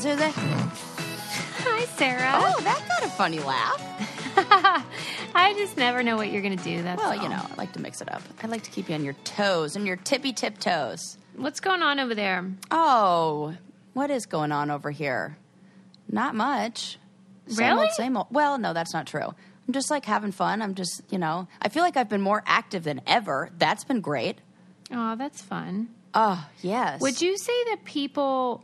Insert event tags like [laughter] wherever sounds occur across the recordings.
Susie. Hi, Sarah. Oh, that got a funny laugh. [laughs] I just never know what you're going to do. That's Well, all. you know, I like to mix it up. I like to keep you on your toes and your tippy tip toes. What's going on over there? Oh, what is going on over here? Not much. Same Really? old, same old. Well, no, that's not true. I'm just like having fun. I'm just, you know, I feel like I've been more active than ever. That's been great. Oh, that's fun. Oh, yes. Would you say that people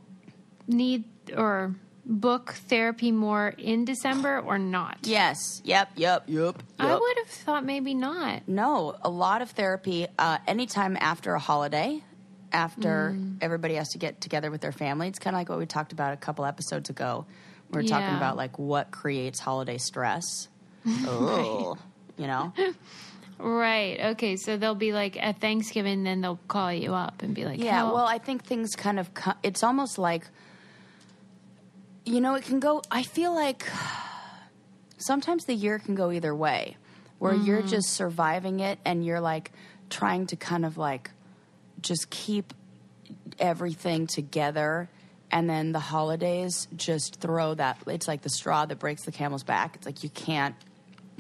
need or book therapy more in December or not? Yes. Yep, yep, yep. I yep. would have thought maybe not. No, a lot of therapy uh, anytime after a holiday, after Mm. everybody has to get together with their family. It's kind of like what we talked about a couple episodes ago. We were talking Yeah. about like what creates holiday stress. [laughs] oh, you know? Right. Okay. So they'll be like at Thanksgiving, then they'll call you up and be like, Yeah, "Help." well, I think things kind of, co- it's almost like, you know, it can go, I feel like sometimes the year can go either way, where you're Mm-hmm. just surviving it and you're like trying to kind of like just keep everything together. And then the holidays just throw that, it's like the straw that breaks the camel's back. It's like you can't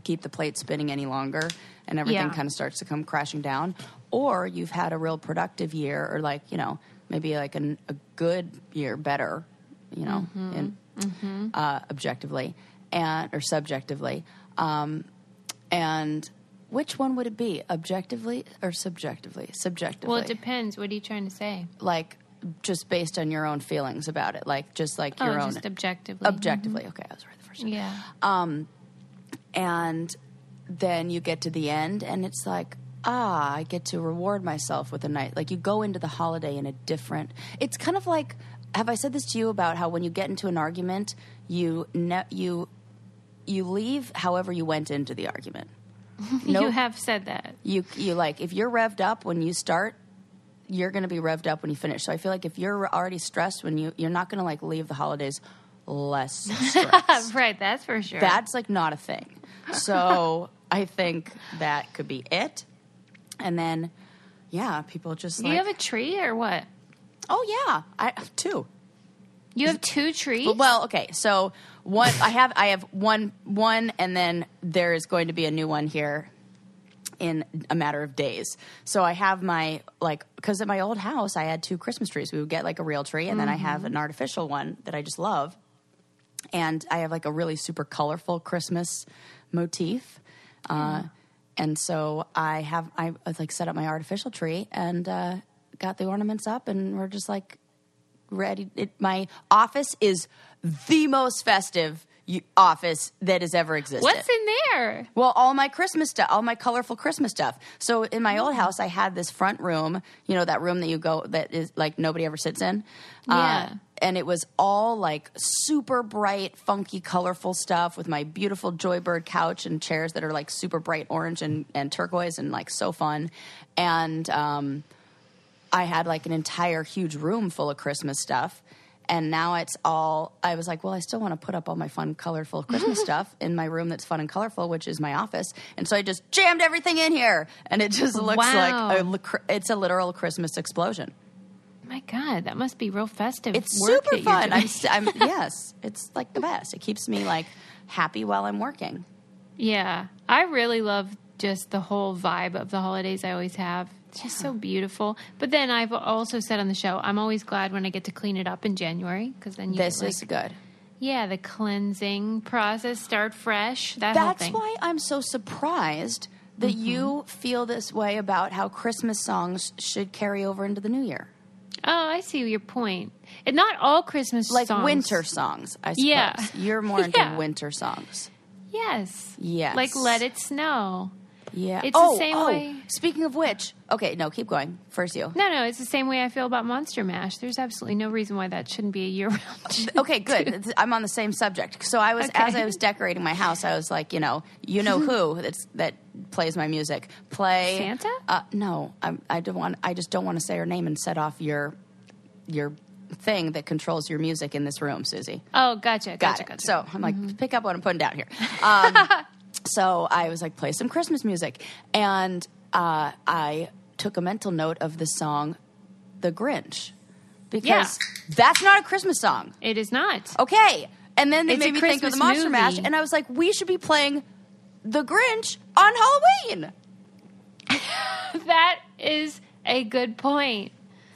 keep the plate spinning any longer and everything Yeah. kind of starts to come crashing down or you've had a real productive year or like you know maybe like an, a good year better you know in, Uh, objectively and or subjectively. Um, and which one would it be? Objectively or subjectively? Subjectively. Well, it depends. What are you trying to say? like just based on your own feelings about it. Like just like your oh, own just objectively. objectively. Okay i was right the first time. Yeah. Um, and then you get to the end and it's like ah i get to reward myself with a night like you go into the holiday in a different it's kind of like have i said this to you about how when you get into an argument you ne- you you leave however you went into the argument [laughs] You have said that. you you like if you're revved up when you start you're going to be revved up when you finish so i feel like if you're already stressed when you you're not going to like leave the holidays less [laughs] stressed right. That's for sure. that's like not a thing. So I think that could be it. And then, yeah, people just Do like, you have a tree or what? Oh yeah, I two. You have two trees. Well, okay, so one I have I have one one, and then there is going to be a new one here in a matter of days. So I have my like because at my old house I had two Christmas trees. We would get like a real tree, and then I have an artificial one that I just love. And I have like a really super colorful Christmas motif. Uh, and so I have I like set up my artificial tree and uh, got the ornaments up, and we're just like ready. It, my office is the most festive office that has ever existed. What's in there? Well, all my Christmas stuff, all my colorful Christmas stuff. So in my old house, I had this front room, you know, that room that you go, that is like nobody ever sits in. Uh, Yeah. and it was all like super bright, funky, colorful stuff with my beautiful Joybird couch and chairs that are like super bright orange and, and turquoise and like so fun. And um, I had like an entire huge room full of Christmas stuff. And now it's all, I was like, well, I still want to put up all my fun, colorful Christmas [laughs] stuff in my room that's fun and colorful, which is my office. And so I just jammed everything in here. And it just looks Wow. like a, it's a literal Christmas explosion. My God, that must be real festive. It's work super that you're fun. I'm, I'm, [laughs] yes, it's like the best. It keeps me like happy while I'm working. Yeah, I really love just the whole vibe of the holidays. I always have. It's just so beautiful. But then I've also said on the show, I'm always glad when I get to clean it up in January because then you This get, like, is good. yeah the cleansing process, start fresh. That whole That's why I'm so surprised that Mm-hmm. you feel this way about how Christmas songs should carry over into the new year. Oh, I see your point. And not all Christmas songs Like songs. winter songs, I suppose. Yeah. You're more [laughs] into Yeah. winter songs. Yes. Yes. Like Let It Snow. Yeah. It's the oh, same oh, way- Speaking of which, okay, no, keep going. First you. No, no, it's the same way I feel about Monster Mash. There's absolutely no reason why that shouldn't be a year round. [laughs] Okay, [laughs] good. I'm on the same subject. So I was, Okay. as I was decorating my house, I was like, you know, you know [laughs] who that's that plays my music. Play Santa? Uh, no, I'm, I don't want. I just don't want to say her name and set off your your thing that controls your music in this room, Susie. oh, gotcha, Got gotcha, it. gotcha. So I'm like, pick up what I'm putting down here. Um, so I was like, play some Christmas music, and uh, I took a mental note of the song "The Grinch." because that's not a Christmas song. It is not. Okay. And then they It's made me think of the Monster movie. Mash, and I was like, we should be playing The Grinch on Halloween. [laughs] That is a good point.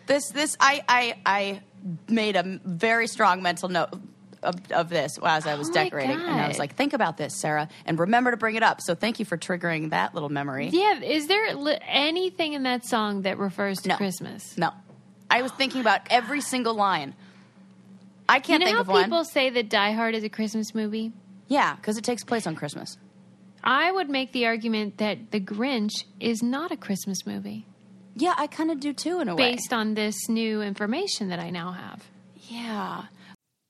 This, this, I, I, I made a very strong mental note of, of this as I was Oh decorating, and I was like, think about this, Sarah, and remember to bring it up. So thank you for triggering that little memory. Yeah, is there li- anything in that song that refers to No. Christmas? No, I was thinking about every single line. I can't know think of one. people say that Die Hard is a Christmas movie? Yeah, because it takes place on Christmas. I would make the argument that The Grinch is not a Christmas movie Yeah, I kind of do too in a way. based on this new information that I now have. Yeah.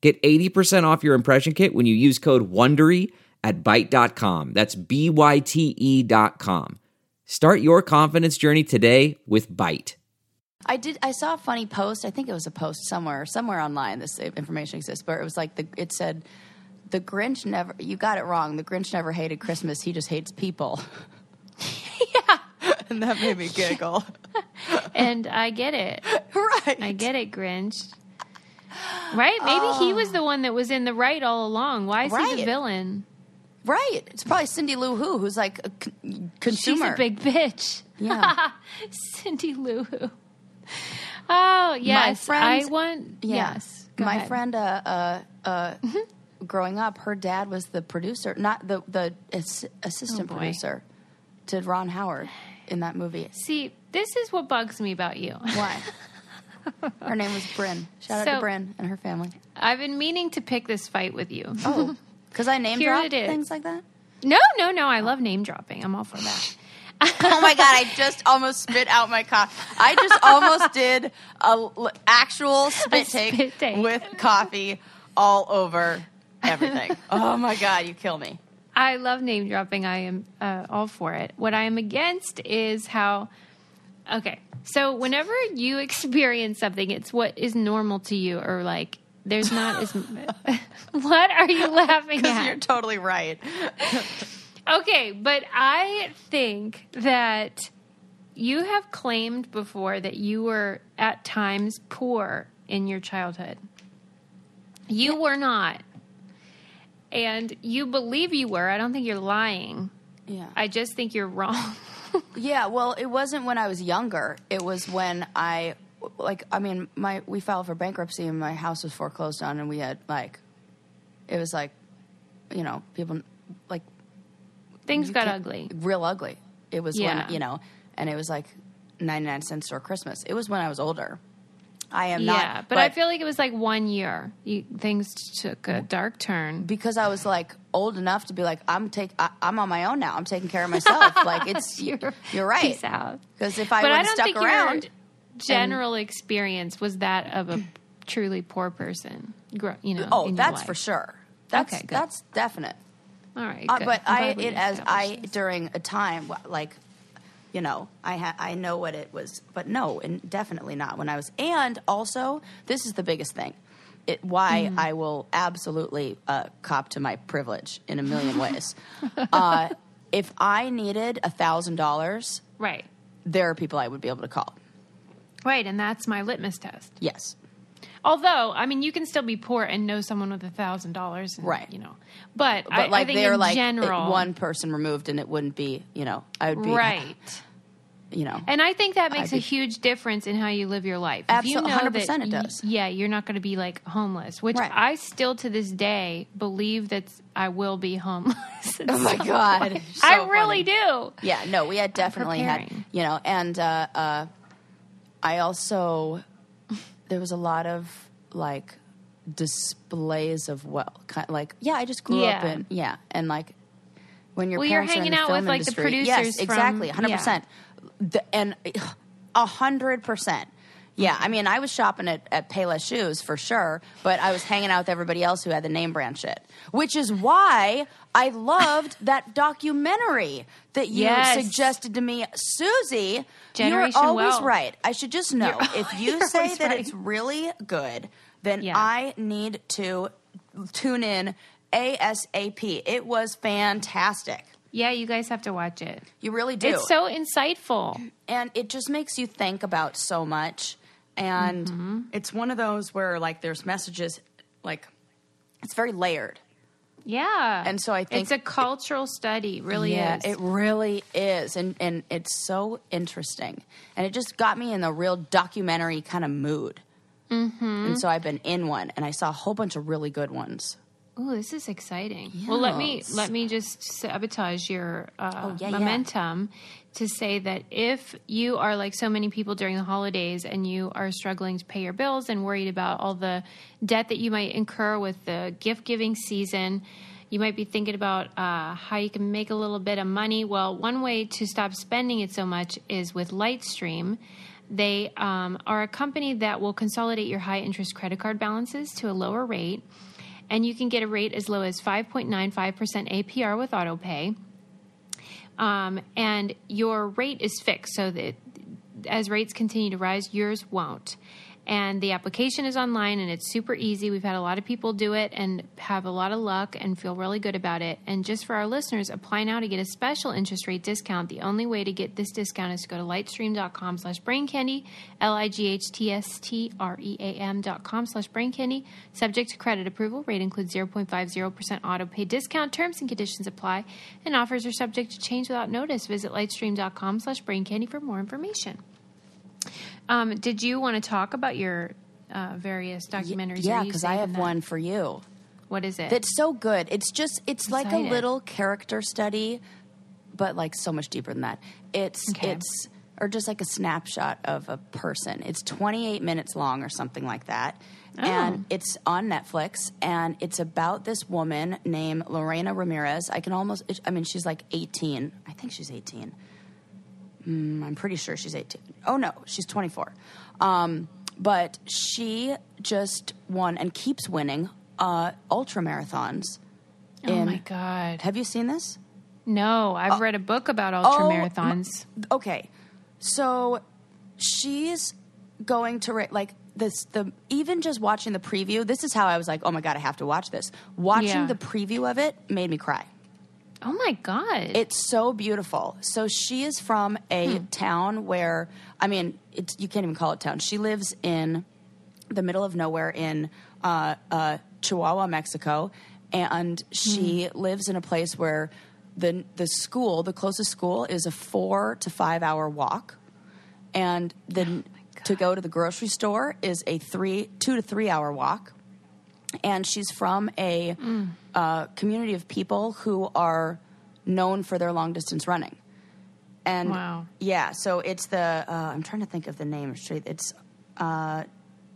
Get 80% off your impression kit when you use code WONDERY at Byte.com. That's B-Y-T-E dot com. Start your confidence journey today with Byte. I did. I saw a funny post. I think it was a post somewhere, somewhere online. This information exists, but it was like the. It said, "The Grinch never. You got it wrong. The Grinch never hated Christmas. He just hates people." [laughs] yeah, and that made me giggle. [laughs] And I get it. [laughs] right. I get it, Grinch. Right? Maybe he was the one that was in the right all along. Why is he the villain? Right. It's probably Cindy Lou Who, who's like a con- consumer. She's a big bitch. Yeah. [laughs] Cindy Lou Who. Oh, yes. friend- I want. Yeah. Yes. Go My ahead. friend, uh, uh, uh, growing up, her dad was the producer, not the the ass- assistant Oh, producer to Ron Howard in that movie. See, this is what bugs me about you. Why? [laughs] [laughs] her name was Bryn. Shout out to Bryn and her family. I've been meaning to pick this fight with you. Oh, because I name Here drop things like that. No, no, no. I love name dropping. I'm all for that. [laughs] Oh my god! I just almost spit out my coffee. I just almost did a l- actual [laughs] spit A take, spit take. with coffee all over everything. oh my god! You kill me. I love name dropping. I am uh, all for it. What I am against is how. Okay, so whenever you [laughs] experience something, it's what is normal to you, or like there's not as. [laughs] [laughs] what are you laughing Because you're totally right. Okay, but I think that you have claimed before that you were at times poor in your childhood. You were not. And you believe you were. I don't think you're lying. Yeah. I just think you're wrong. [laughs] Yeah, well, it wasn't when I was younger. It was when I like I mean, my we filed for bankruptcy and my house was foreclosed on and we had like it was like you know, people like Things got ugly. Real ugly. It was Yeah. when, you know, and it was like 99 cents for Christmas. It was when I was older. I am yeah, not Yeah, but, I feel like it was like one year. You, things took a dark turn. because I was like old enough to be like I'm take I, I'm on my own now. I'm taking care of myself. [laughs] like it's You're- you're, right. Peace out. Because if I but I don't stuck think around, general experience was that of a truly poor person. You know. oh, that's for sure. That's Okay, good. that's definite. All right, Uh, but I'm I, it as I during a time like, you know, I ha- I know what it was, but no, and definitely not when I was. And also, this is the biggest thing. It why Mm-hmm. I will absolutely uh, cop to my privilege in a million ways. [laughs] uh, if I needed a thousand dollars, right, there are people I would be able to call. right, and that's my litmus test. Yes, Although, I mean, you can still be poor and know someone with a thousand dollars, Right. You know, but but I, like I think they're in like general, one person removed, and it wouldn't be. You know, I would be right. You know, And I think that makes I'd a be- huge difference in how you live your life. Absol- If you know 100% that it y- does. yeah, you're not going to be like homeless, which Right. I still to this day believe that I will be homeless. Oh my [laughs] God. So I really funny. do. Yeah, no, we had definitely had, you know, and uh, uh, I also there was a lot of like displays of well, kind like yeah, I just grew up in yeah, and like when your Well, you're parents are in the out film with, like, the industry, producers yes, exactly, hundred yeah. percent, and a hundred percent. Yeah, I mean, I was shopping at, at Payless Shoes for sure, but I was hanging out with everybody else who had the name brand shit, which is why I loved [laughs] that documentary that you Yes. suggested to me, Susie. Generation you're always right. I should just know You're- if you say that right. it's really good, then Yeah. I need to tune in ASAP. It was fantastic. Yeah, you guys have to watch it. You really do. It's so insightful. and it just makes you think about so much and Mm-hmm. it's one of those where like there's messages like it's very layered Yeah. And so I think- it's a cultural study, really yeah is. it really is and and it's so interesting and it just got me in a real documentary kind of mood mm-hmm. and so i've been in one and i saw a whole bunch of really good ones Oh, this is exciting. Well, let me let me just sabotage your uh, Oh, yeah, yeah. momentum to say that if you are like so many people during the holidays and you are struggling to pay your bills and worried about all the debt that you might incur with the gift giving season, you might be thinking about uh, how you can make a little bit of money. Well, one way to stop spending it so much is with Lightstream. They um, are a company that will consolidate your high interest credit card balances to a lower rate and you can get a rate as low as 5.95% APR with autopay. Um, and your rate is fixed so that as rates continue to rise, yours won't. And the application is online and it's super easy. We've had a lot of people do it and have a lot of luck and feel really good about it. And just for our listeners, apply now to get a special interest rate discount. The only way to get this discount is to go to lightstream.com slash brain candy, L I G H T S T R E A M dot com slash brain candy. Subject to credit approval. Rate includes 0.50% auto pay discount. Terms and conditions apply. And offers are subject to change without notice. Visit lightstream.com slash brain candy for more information. Um, did you want to talk about your uh, various documentaries? yeah because i have that? one for you What is it? that's so good it's just it's like a little character study but like so much deeper than that it's Okay. it's or just like a snapshot of a person it's 28 minutes long or something like that Oh. and it's on netflix and it's about this woman named lorena ramirez i can almost i mean she's like 18 i think she's 18 Mm, i'm pretty sure she's 18 oh no she's 24 um, but she just won and keeps winning uh, ultra marathons oh in- my god! have you seen this No, I've read a book about ultra oh, marathons. okay so she's going to like this the even just watching the preview this is how i was like oh my god i have to watch this watching Yeah. the preview of it made me cry Oh my god! it's so beautiful so she is from a Hmm. town where i mean it's you can't even call it town she lives in the middle of nowhere in uh, uh, chihuahua mexico and she Hmm. lives in a place where the the school the closest school is a four to five hour walk and then Oh to go to the grocery store is a three two to three hour walk and she's from a Mm. uh, community of people who are known for their long distance running and Wow. yeah so it's the uh, i'm trying to think of the name street it's uh,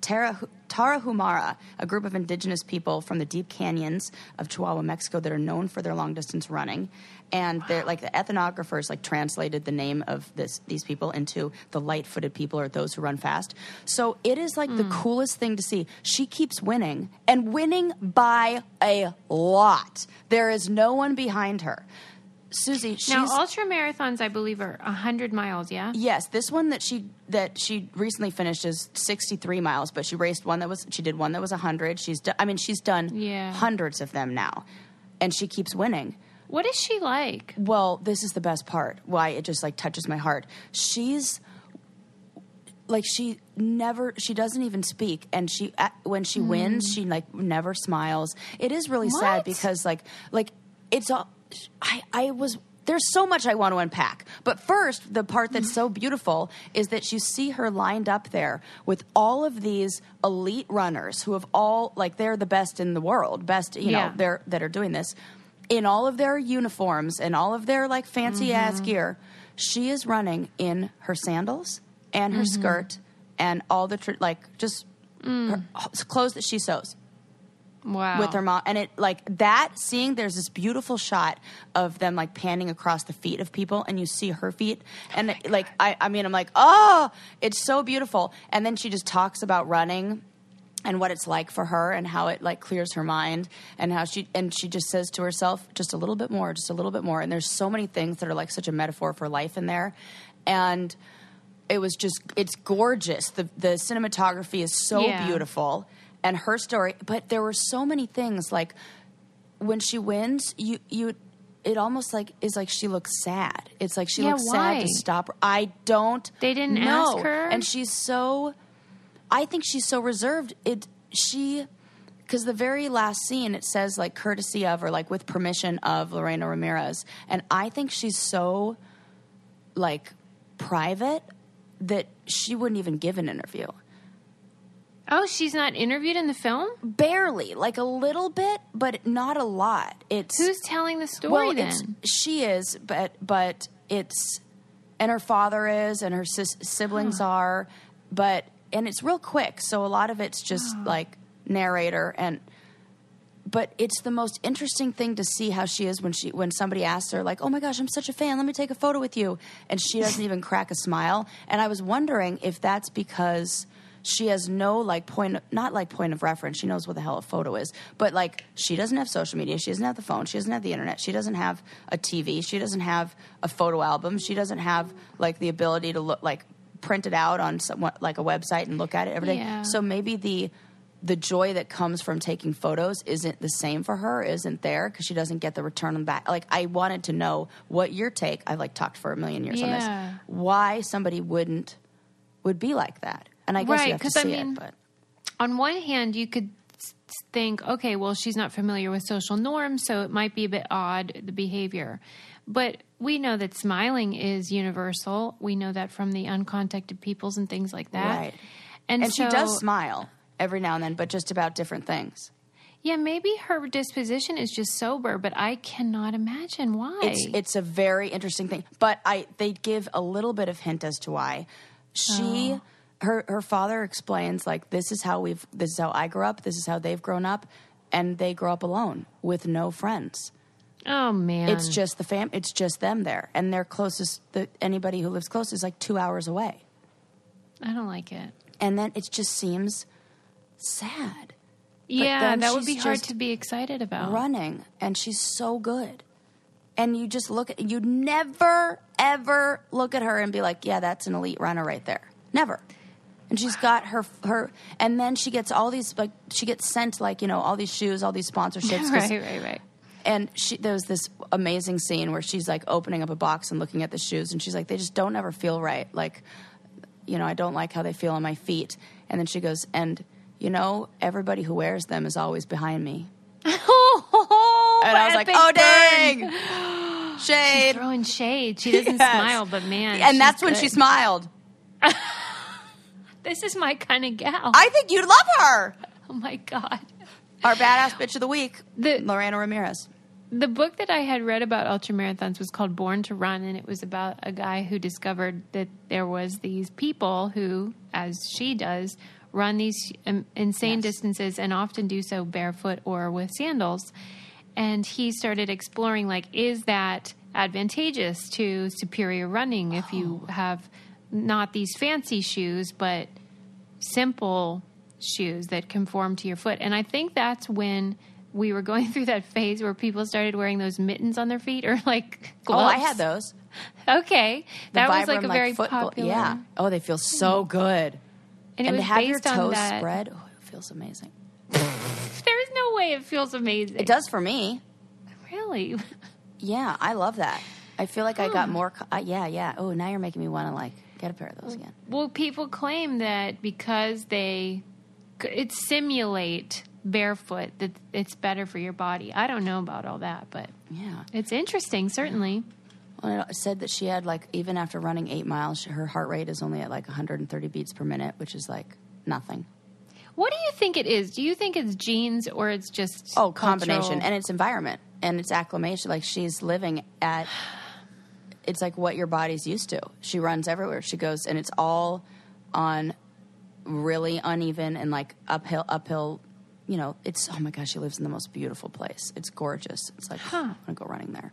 Tara, Tarahumara, a group of indigenous people from the deep canyons of Chihuahua, Mexico, that are known for their long distance running, and they're like the ethnographers like translated the name of this these people into the light footed people or those who run fast. So it is like the hmm. coolest thing to see. She keeps winning and winning by a lot. There is no one behind her. Susie, she's now, ultra marathons, I believe, are hundred miles. Yeah. Yes, this one that she that she recently finished is 63 miles, but she raced one that was she did one that was 100. She's do, I mean she's done Yeah. hundreds of them now. And she keeps winning. What is she like? Well, this is the best part. Why it just like touches my heart. She's like she never she doesn't even speak and she when she wins she like never smiles it is really sad because like like it's all i i was there's so much i want to unpack but first the part that's so beautiful is that you see her lined up there with all of these elite runners who have all like they're the best in the world best you Yeah. know they're that are doing this in all of their uniforms and all of their like fancy ass mm-hmm. gear she is running in her sandals and her mm-hmm. skirt and all the tr- like just mm. her clothes that she sews. Wow. with her mom and it like that seeing there's this beautiful shot of them like panning across the feet of people and you see her feet oh and it, like I, I mean i'm like oh it's so beautiful. And then she just talks about running and what it's like for her and how it like clears her mind and how she and she just says to herself just a little bit more just a little bit more and there's so many things that are like such a metaphor for life in there and it was just it's gorgeous the the cinematography is so Yeah. beautiful and her story but there were so many things like when she wins you you it almost like is like she looks sad it's like she Yeah, looks why? sad to stop her i don't They didn't know ask her? and she's so i think she's so reserved. It she because the very last scene it says like courtesy of or like with permission of lorena ramirez. And i think she's so like private that she wouldn't even give an interview. Oh, she's not interviewed in the film? barely. Like a little bit but not a lot. It's Who's telling the story well then? she is but but it's and her father is and her sis, siblings are but and it's real quick so a lot of it's just like narrator and but it's the most interesting thing to see how she is when she when somebody asks her like oh my gosh i'm such a fan let me take a photo with you and she doesn't [laughs] even crack a smile. And i was wondering if that's because she has no like point not like point of reference she knows what the hell a photo is but like she doesn't have social media she doesn't have the phone she doesn't have the internet she doesn't have a tv she doesn't have a photo album she doesn't have like the ability to look like print it out on some, like a website and look at it every day Yeah. so maybe the the joy that comes from taking photos isn't the same for her isn't there because she doesn't get the return on back like i wanted to know what your take i've like talked for a million years on this why somebody wouldn't would be like that and i guess Right, you have to 'cause I see mean- it but on one hand, you could think, okay, well, she's not familiar with social norms, so it might be a bit odd, the behavior. But we know that smiling is universal. We know that from the uncontacted peoples and things like that. Right. And, and so, she does smile every now and then but just about different things Yeah, maybe her disposition is just sober, but I cannot imagine why. it's it's a very interesting thing but i they give a little bit of hint as to why she Oh. her her father explains like this is how we've this is how i grew up this is how they've grown up and they grow up alone with no friends oh, man. it's just the fam it's just them there and their closest the, anybody who lives close is like two hours away I don't like it. and then it just seems sad Yeah, that would be hard to be excited about. running and she's so good and you just look at you never ever look at her and be like yeah that's an elite runner right there never and she's got her her and then she gets all these like she gets sent like you know all these shoes all these sponsorships [laughs] right, right, right. And she there was this amazing scene where she's like opening up a box and looking at the shoes and she's like they just don't ever feel right like you know i don't like how they feel on my feet and then she goes and you know everybody who wears them is always behind me Oh, [laughs] and i was like oh dang [gasps] shade She's Throwing shade. She doesn't Yes. smile, but man. and that's when she smiled [laughs] This is my kind of gal. i think you'd love her oh my god. our badass bitch of the week The- lorena ramirez The book that I had read about ultramarathons was called Born to Run, and it was about a guy who discovered that there was these people who, as she does, run these um, insane Yes. distances and often do so barefoot or with sandals. And he started exploring, like, is that advantageous to superior running if you have not these fancy shoes, but simple shoes that conform to your foot. And I think that's when we were going [laughs] through that phase where people started wearing those mittens on their feet or like gloves. oh i had those [laughs] Okay. The that was like Vibram, a very foot popular. yeah oh they feel so good And, and to have your toes spread oh it feels amazing [laughs] There is no way it feels amazing. it does for me Really? Yeah, I love that. I feel like I got more. Uh, yeah, yeah. Oh, now you're making me want to like get a pair of those again. Well, people claim that because they it simulate barefoot that it's better for your body. I don't know about all that, but Yeah. it's interesting certainly. Well, it said that she had like even after running eight miles, her heart rate is only at like 130 beats per minute, which is like nothing. What do you think it is? Do you think it's genes or it's just Oh, combination, cultural? and it's environment and it's acclimation. Like she's living at. It's like what your body's used to. She runs everywhere. She goes, and it's all on really uneven and like uphill uphill you know, it's oh my gosh, she lives in the most beautiful place. It's gorgeous. It's like I want to go running there.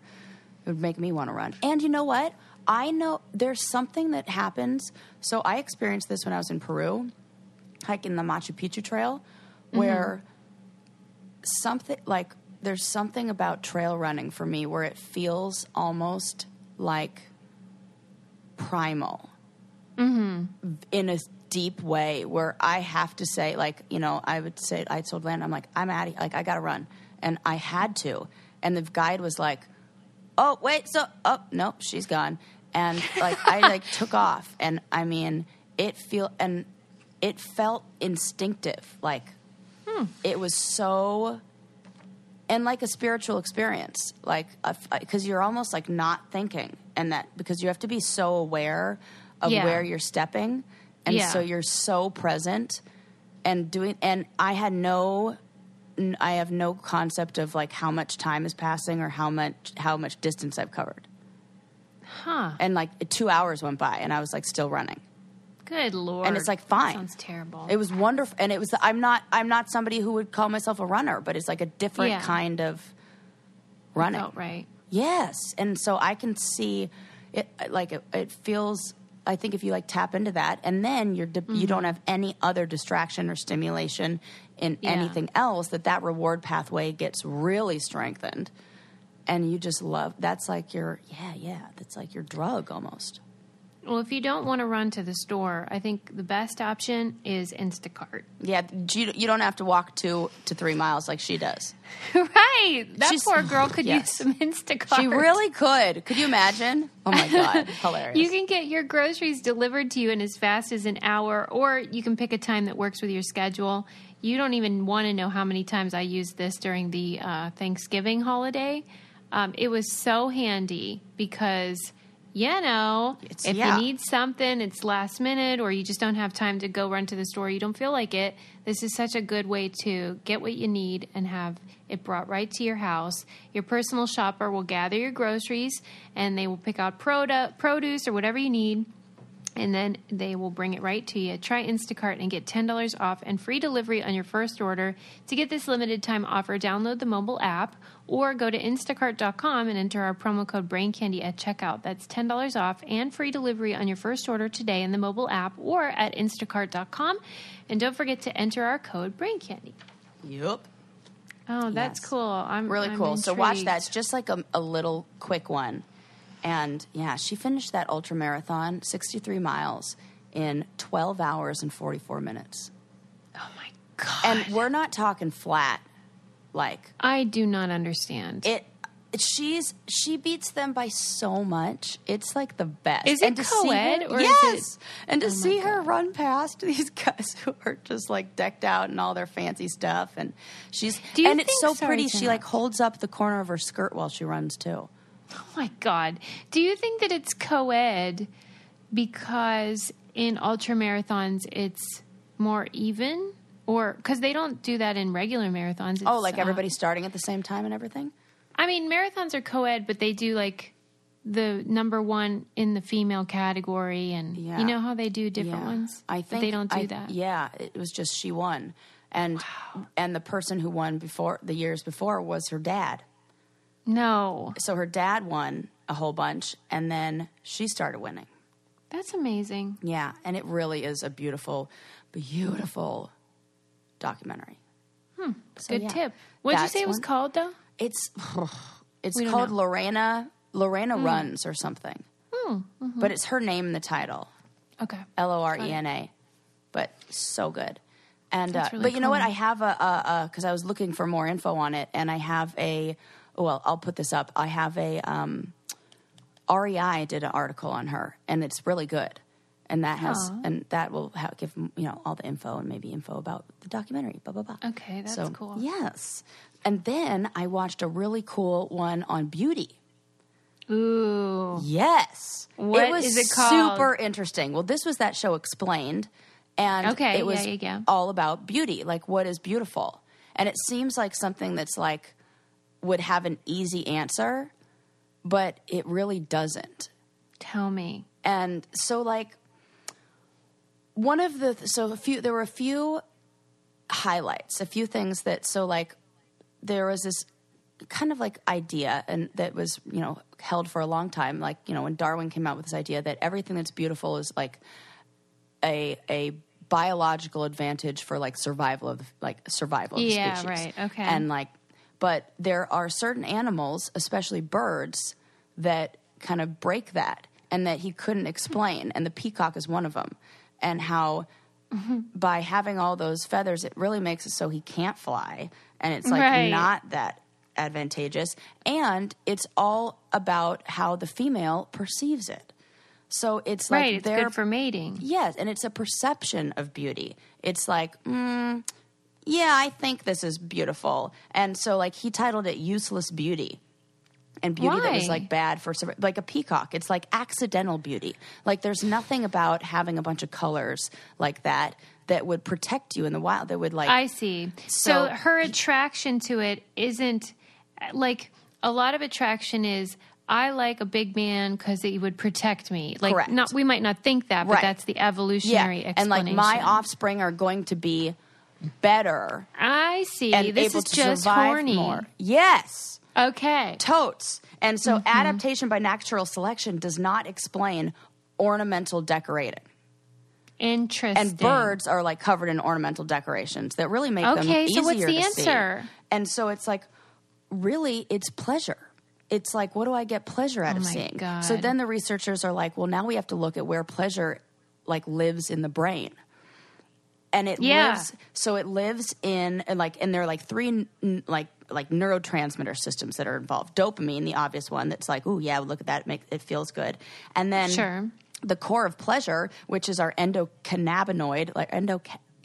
It would make me want to run. And you know what? I know there's something that happens. So I experienced this when I was in Peru, hiking the Machu Picchu Trail, mm-hmm. where something like there's something about trail running for me where it feels almost like primal mm-hmm. in a deep way where I have to say, like, you know, I would say, I told Landon, I'm like, I'm out of like, I got to run. And I had to. And the guide was like, oh, wait, so, oh, nope, she's gone. And like, I [laughs] like took off. And I mean, it feel, and it felt instinctive. Like, hmm. it was so, and like a spiritual experience. Like, because you're almost like not thinking. And that, because you have to be so aware of Yeah. where you're stepping. And Yeah. so you're so present and doing, and I had no, I have no concept of like how much time is passing or how much, how much distance I've covered. Huh. And like two hours went by and I was like still running. Good lord. And it's like That fine. sounds terrible. It was wonderful, and it was. I'm not. I'm not somebody who would call myself a runner, but it's like a different Yeah. kind of running. right. Yes, and so I can see it. Like it, it feels. I think if you like tap into that, and then you're di- you don't mm-hmm. have any other distraction or stimulation in Yeah. anything else, that that reward pathway gets really strengthened, and you just love. That's like your yeah yeah. That's like your drug almost. Well, if you don't want to run to the store, I think the best option is Instacart. Yeah, you, you don't have to walk two to three miles like she does. [laughs] right. That She's- poor girl could Yes. use some Instacart. She really could. Could you imagine? Oh my god, [laughs] hilarious! You can get your groceries delivered to you in as fast as an hour, or you can pick a time that works with your schedule. You don't even want to know how many times I used this during the uh, Thanksgiving holiday. Um, it was so handy because, you know, It's- if yeah. you need something, it's last minute, or you just don't have time to go run to the store, you don't feel like it. This is such a good way to get what you need and have it brought right to your house. Your personal shopper will gather your groceries and they will pick out produ- produce or whatever you need and then they will bring it right to you. Try Instacart and get $10 off and free delivery on your first order. To get this limited time offer, download the mobile app or go to instacart.com and enter our promo code BrainCandy at checkout. That's $10 off and free delivery on your first order today in the mobile app or at instacart.com. And don't forget to enter our code BrainCandy. Yep. Oh, that's Yes. cool. I'm Really I'm cool. So watch intrigued. that. It's just like a, a little quick one. And yeah, she finished that ultra marathon, 63 miles, in 12 hours and 44 minutes. Oh my god. And we're not talking flat. Like I do not understand. it she's she beats them by so much. It's like the best. Is it and co-ed her- or is yes, it- and to Oh see her run past [laughs] these guys who are just like decked out in all their fancy stuff, and she's and it's so pretty. She like holds up the corner of her skirt while she runs too. Oh my God. Do you think that it's co ed because in ultra marathons it's more even? Or because they don't do that in regular marathons. It's, Oh, like uh, everybody starting at the same time and everything. I mean, marathons are co ed, but they do like the number one in the female category. And Yeah. you know how they do different ones? I think they don't do I- that. Yeah, it was just she won, and and the person who won before the years before was her dad. No. So her dad won a whole bunch, and then she started winning. That's amazing. Yeah, and it really is a beautiful, beautiful documentary. So, Good yeah, tip. What did you say it was one. called, though? It's it's called know. Lorena Lorena Runs or something, mm-hmm. but it's her name in the title. Okay. L O R E N A, but so good. And uh, really but you know what? I have a because I was looking for more info on it, and I have a well, I'll put this up. I have a um, REI did an article on her, and it's really good. And that has Aw. and that will ha- give you know all the info and maybe info about the documentary. Blah blah blah. Okay, that's so, cool. Yes, and then I watched a really cool one on beauty. Ooh. Yes. What it was is it called? super interesting. Well, this was that show explained. And Okay, it was yeah, yeah, yeah. all about beauty, like what is beautiful. And it seems like something that's like would have an easy answer, but it really doesn't. Tell me. And so like one of the so a few there were a few highlights, a few things that so like there was this kind of like idea and that was you know held for a long time like you know when darwin came out with this idea that everything that's beautiful is like a a biological advantage for like survival of like survival of Yeah, species right, okay. and like but there are certain animals especially birds that kind of break that and that he couldn't explain and the peacock is one of them and how by having all those feathers it really makes it so he can't fly and it's like Right. not that advantageous and it's all about how the female perceives it so it's like right. It's they're good for mating. Yes, and it's a perception of beauty. It's like, mm, yeah, I think this is beautiful, and so like he titled it "Useless Beauty," and beauty that was like bad for like a peacock. It's like accidental beauty. Like there's nothing about having a bunch of colors like that that would protect you in the wild. That would like I see. So, So- her attraction to it isn't like a lot of attraction is I like a big man because he would protect me. Like Correct. not we might not think that, but Right. that's the yeah, evolutionary and like explanation. my offspring are going to be better I see. and this able is to just survive horny. more. Yes. Okay. Totes. And so Mm-hmm. adaptation by natural selection does not explain ornamental decorating. Interesting. And birds are like covered in ornamental decorations that really make them Okay, easier so what's the to see. answer? And so it's like really it's pleasure. It's like what do I get pleasure out Oh of my seeing? God. So then the researchers are like, well now we have to look at where pleasure like lives in the brain. And it Yeah. lives so it lives in and like and there are like three n- like like neurotransmitter systems that are involved. Dopamine, the obvious one that's like, oh yeah, look at that, it makes it feels good. And then Sure. the core of pleasure, which is our endocannabinoid, like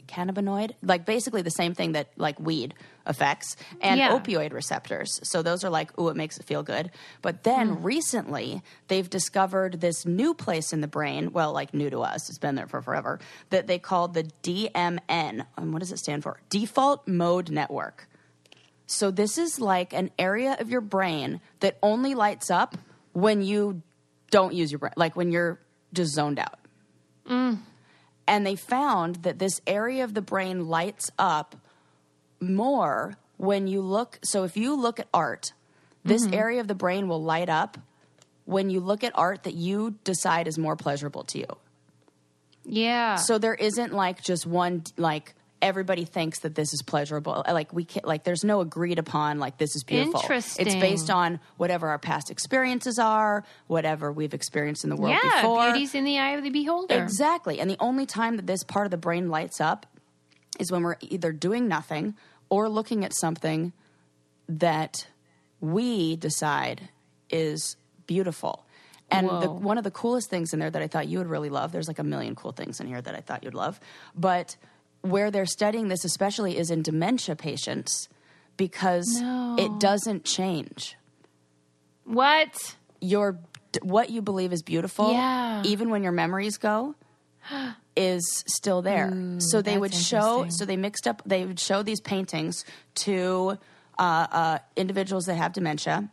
endocannabinoid, like basically the same thing that like weed affects, and Yeah. opioid receptors. So those are like, ooh, it makes it feel good. But then mm. recently, they've discovered this new place in the brain. Well, like new to us, it's been there for forever. That they call the DMN. And what does it stand for? Default Mode Network. So this is like an area of your brain that only lights up when you don't use your brain, like when you're just zoned out. Mm. And they found that this area of the brain lights up more when you look. So if you look at art, this mm-hmm. area of the brain will light up when you look at art that you decide is more pleasurable to you. Yeah. So there isn't like just one like everybody thinks that this is pleasurable. Like we can't like there's no agreed upon like this is beautiful. Interesting. It's based on whatever our past experiences are, whatever we've experienced in the world yeah, before. beauty's in the eye of the beholder. Exactly. And the only time that this part of the brain lights up is when we're either doing nothing or looking at something that we decide is beautiful. And the, one of the coolest things in there that I thought you would really love, there's like a million cool things in here that I thought you'd love, but where they're studying this especially is in dementia patients because No. it doesn't change What? your what you believe is beautiful, Yeah. even when your memories go, [gasps] is still there. so they would show. So they mixed up. They would show these paintings to uh, uh, individuals that have dementia.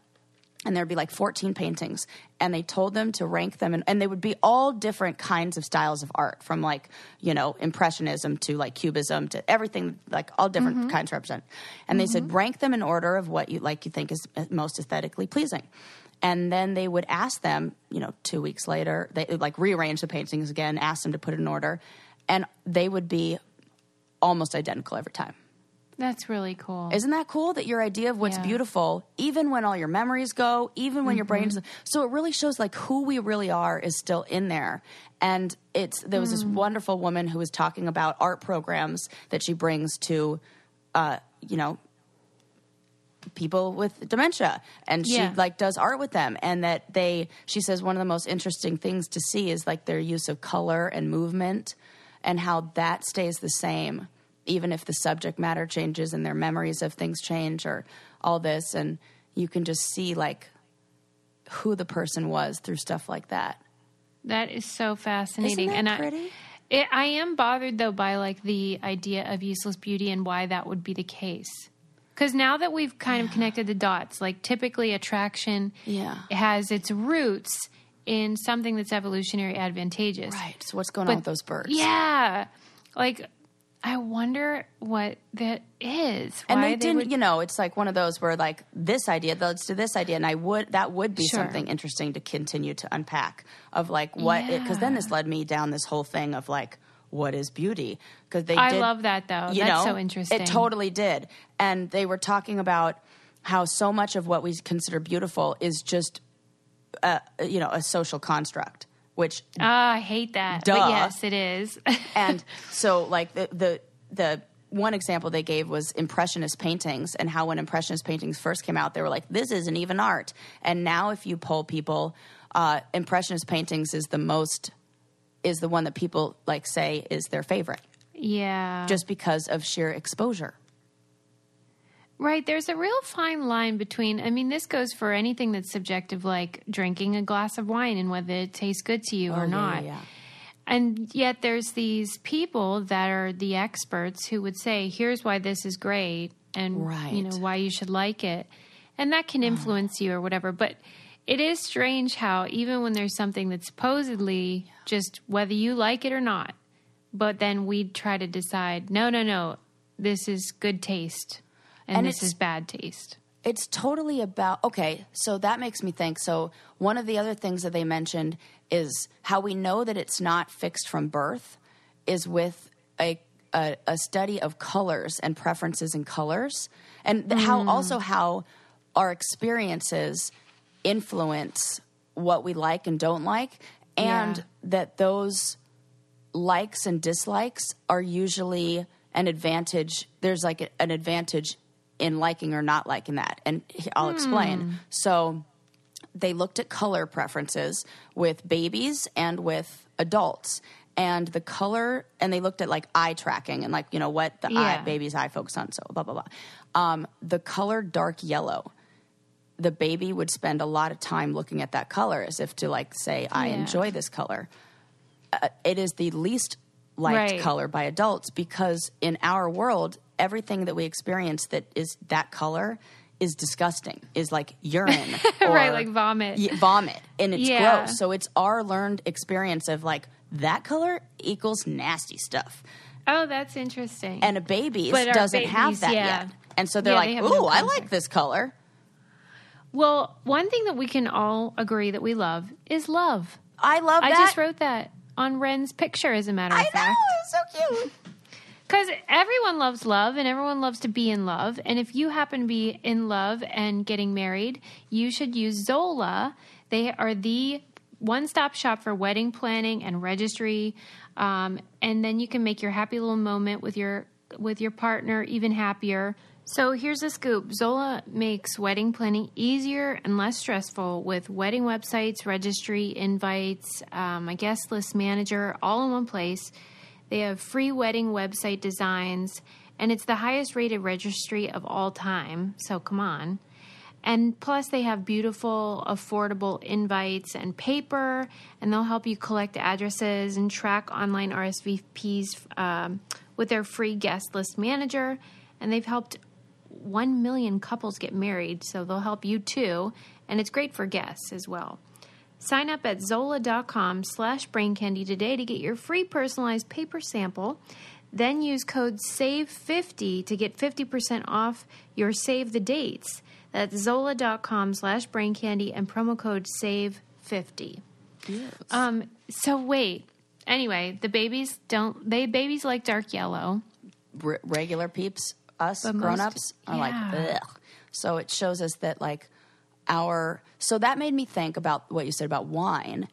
And there'd be like 14 paintings, and they told them to rank them, and, and they would be all different kinds of styles of art, from like you know impressionism to like cubism to everything, like all different Mm-hmm. kinds represent. And they said rank them in order of what you like you think is most aesthetically pleasing and then they would ask them you know two weeks later they would like rearrange the paintings again ask them to put it in order and they would be almost identical every time That's really cool. isn't that cool that your idea of what's Yeah. beautiful even when all your memories go even when your brain's Mm-hmm. so it really shows like who we really are is still in there and it's there was Mm. this wonderful woman who was talking about art programs that she brings to uh, you know people with dementia and she Yeah. like does art with them and that they she says one of the most interesting things to see is like their use of color and movement and how that stays the same even if the subject matter changes and their memories of things change or all this and you can just see like who the person was through stuff like that That is so fascinating. Isn't that and pretty? I, it, I am bothered though by like the idea of useless beauty and why that would be the case. Because now that we've kind of connected the dots, like typically attraction Yeah. has its roots in something that's evolutionary advantageous. right so what's going on with those birds Yeah. Like I wonder what that is. And Why they didn't, would- you know, it's like one of those where like this idea, let's do this idea, and I would that would be Sure. something interesting to continue to unpack of like what because then this led me down this whole thing of like what is beauty because they I did, love that, though. you That's know, so interesting. It totally did, and they were talking about how so much of what we consider beautiful is just uh, you know a social construct, which Ah, I hate that. Duh. But yes, it is. [laughs] and so like the the the one example they gave was impressionist paintings and how when impressionist paintings first came out they were like this isn't even art and now if you poll people uh, impressionist paintings is the most is the one that people like say is their favorite yeah. just because of sheer exposure Right. There's a real fine line between, I mean, this goes for anything that's subjective, like drinking a glass of wine and whether it tastes good to you Oh, or yeah, not. yeah. And yet there's these people that are the experts who would say, here's why this is great and, you know, why you should like it. And that can ah. influence you or whatever. But it is strange how even when there's something that's supposedly just whether you like it or not, but then we try to decide, no, no, no, this is good taste and, And this it's- is bad taste. it's totally about okay so that makes me think so one of the other things that they mentioned is how we know that it's not fixed from birth is with a a, a study of colors and preferences in colors and th- how mm. also how our experiences influence what we like and don't like and Yeah. that those likes and dislikes are usually an advantage. There's like a- an advantage in liking or not liking that. And I'll explain. So they looked at color preferences with babies and with adults. And the color, and they looked at like eye tracking and like, you know, what the eye, baby's eye focus on, so blah, blah, blah. Um, the color dark yellow, the baby would spend a lot of time looking at that color as if to like say, I Yeah. enjoy this color it is the least liked Right. color by adults because in our world, everything that we experience that is that color is disgusting. Is like urine, [laughs] or, Right, like vomit. y- vomit, and it's Yeah. gross. So it's our learned experience of like that color equals nasty stuff, Oh, that's interesting. and a baby doesn't have that yeah. yet, and so they're Yeah, like, they "Ooh, no I like this color." well, one thing that we can all agree that we love is love. I love I that. just wrote that on Ren's picture, as a matter of fact. I know fact. it's so cute. Because everyone loves love and everyone loves to be in love. And if you happen to be in love and getting married, you should use Zola. They are the one stop shop for wedding planning and registry. Um, and then you can make your happy little moment with your with your partner even happier. So here's a scoop Zola makes wedding planning easier and less stressful with wedding websites, registry, invites, um, a guest list manager, all in one place. They have free wedding website designs, and it's the highest rated registry of all time. So come on. And plus, they have beautiful, affordable invites and paper, and they'll help you collect addresses and track online RSVPs um, with their free guest list manager. And they've helped 1 million couples get married, so they'll help you too. And it's great for guests as well. Sign up at zola.com slash braincandy today to get your free personalized paper sample. Then use code SAVE50 to get 50% off your save the dates. That's zola.com slash braincandy and promo code SAVE50. Yes. Um, so wait. Anyway, the babies don't, they babies like dark yellow. r- regular peeps, us grown ups, are like, ugh. So it shows us that like our so that made me think about what you said about wine.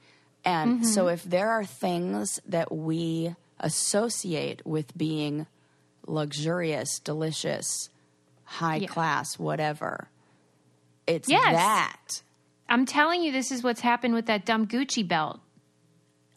And Mm-hmm. so if there are things that we associate with being luxurious, delicious, high Yeah. class, whatever, it's Yes. that I'm telling you, this is what's happened with that dumb Gucci belt.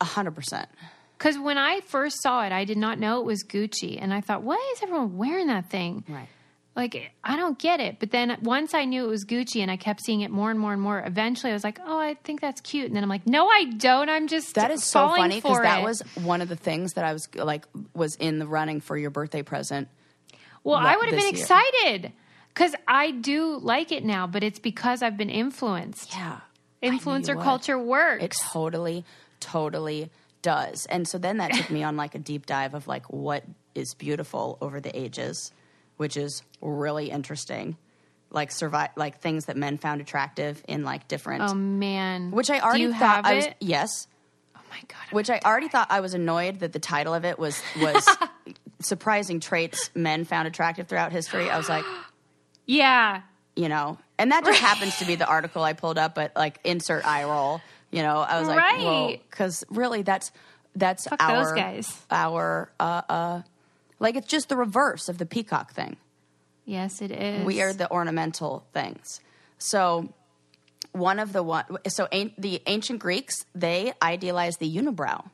a hundred percent. Because when I first saw it, I did not know it was Gucci. And I thought, why is everyone wearing that thing? Right. Like, I don't get it. But then once I knew it was Gucci and I kept seeing it more and more and more, eventually I was like, oh, I think that's cute. And then I'm like, no, I don't. I'm just That is so funny because that was one of the things that I was like was in the running for your birthday present. Well, I would have been year. excited because I do like it now, but it's because I've been influenced. Yeah. Influencer culture works. It totally, totally, does. And so then that took me on like a deep dive of like what is beautiful over the ages, which is really interesting. Like survive like things that men found attractive in like different Oh man. which I already thought have I was it? yes, Oh my god. which I already thought I was annoyed that the title of it was was [laughs] surprising traits men found attractive throughout history. I was like, [gasps] Yeah. you know, and that just happens to be the article I pulled up, but like insert eye roll, you know, I was like, Right. because really that's that's Fuck our those guys. our uh uh like it's just the reverse of the peacock thing. Yes, it is. We are the ornamental things. So one of the one so an- the ancient Greeks they idealized the unibrow.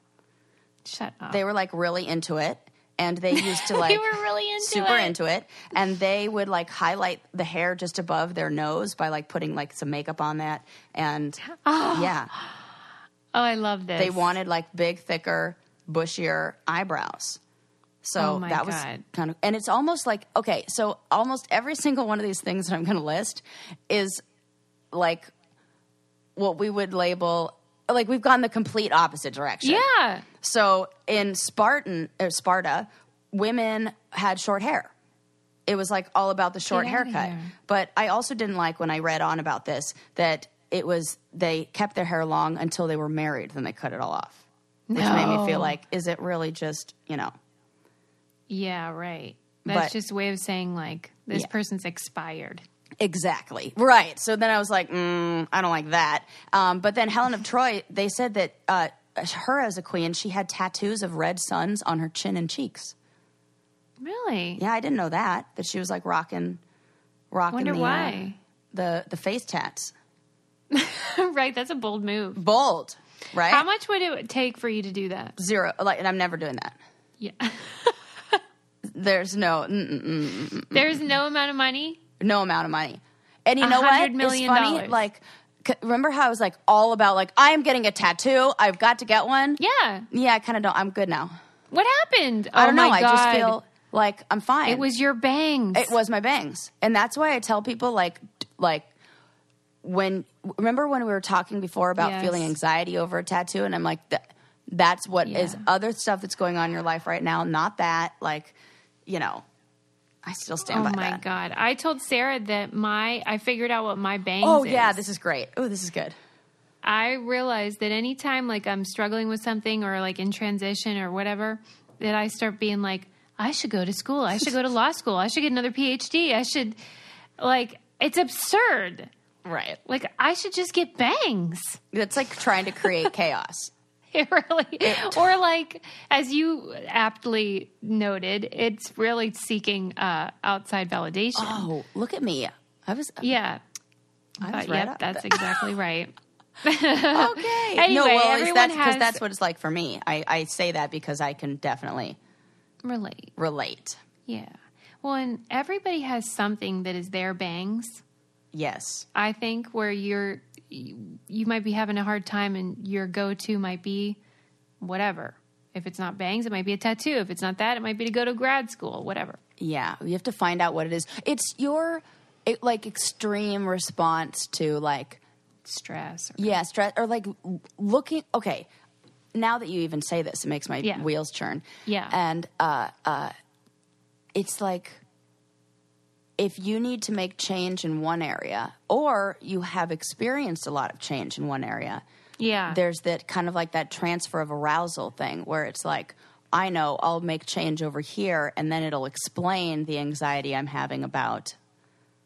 Shut up. They were like really into it, and they used to [laughs] like they were really into super it. into it, and they would like highlight the hair just above their nose by like putting like some makeup on that, and [gasps] oh. yeah, Oh, I love this. they wanted like big, thicker, bushier eyebrows. So Oh that was God. kind of, and it's almost like okay, so almost every single one of these things that I'm going to list is like what we would label like we've gone the complete opposite direction. Yeah. So in Spartan or Sparta, women had short hair. It was like all about the short haircut. But I also didn't like when I read on about this that it was they kept their hair long until they were married, then they cut it all off. Which made me feel like, is it really just, you know, Yeah, right. That's But- just a way of saying like this Yeah. person's expired. Exactly. Right. So then I was like, mm, I don't like that. Um, but then Helen of Troy, they said that uh, her as a queen, she had tattoos of red suns on her chin and cheeks. Really? Yeah, I didn't know that. That she was like rocking, rocking Wonder the, uh, the the face tats. [laughs] right, that's a bold move. Bold, right? How much would it take for you to do that? Zero. Like, and I'm never doing that. Yeah. [laughs] There's no mm, mm, There's no amount of money. no amount of money. And you know what? hundred It's million funny. dollars. Like, c- remember how I was like all about like I am getting a tattoo. I've got to get one. Yeah. Yeah, I kind of don't. I'm good now. What happened? I don't oh know. My I just feel like I'm fine. it was your bangs. It was my bangs, and that's why I tell people like like when remember when we were talking before about Yes. feeling anxiety over a tattoo, and I'm like that. That's what is Yeah. other stuff that's going on in your life right now, not that. Like, you know, I still stand Oh by my that. god! I told Sarah that my I figured out what my bangs. Oh yeah, is. this is great. Oh, this is good. I realized that anytime like I'm struggling with something or like in transition or whatever, that I start being like, I should go to school. I should go to [laughs] law school. I should get another PhD. I should like it's absurd. Right. Like I should just get bangs. It's like trying to create chaos. [laughs] It really or like as you aptly noted, it's really seeking uh outside validation. Oh, look at me. I was Yeah. I was But, right yep, that's exactly right. [laughs] [laughs] okay. Anyway, no, well, everyone that's because that's what it's like for me. I, I say that because I can definitely Relate. relate. Yeah. Well, and everybody has something that is their bangs. Yes. I think where you're you, you might be having a hard time and your go-to might be whatever. If it's not bangs, it might be a tattoo. If it's not that, it might be to go to grad school, whatever. Yeah, you have to find out what it is. It's your it, like extreme response to like Stress. Or, yeah stress or like looking. Okay, now that you even say this, it makes my Yeah. wheels churn. Yeah. and uh, uh, it's like if you need to make change in one area, or you have experienced a lot of change in one area, yeah. there's that kind of like that transfer of arousal thing where it's like I know I'll make change over here and then it'll explain the anxiety I'm having about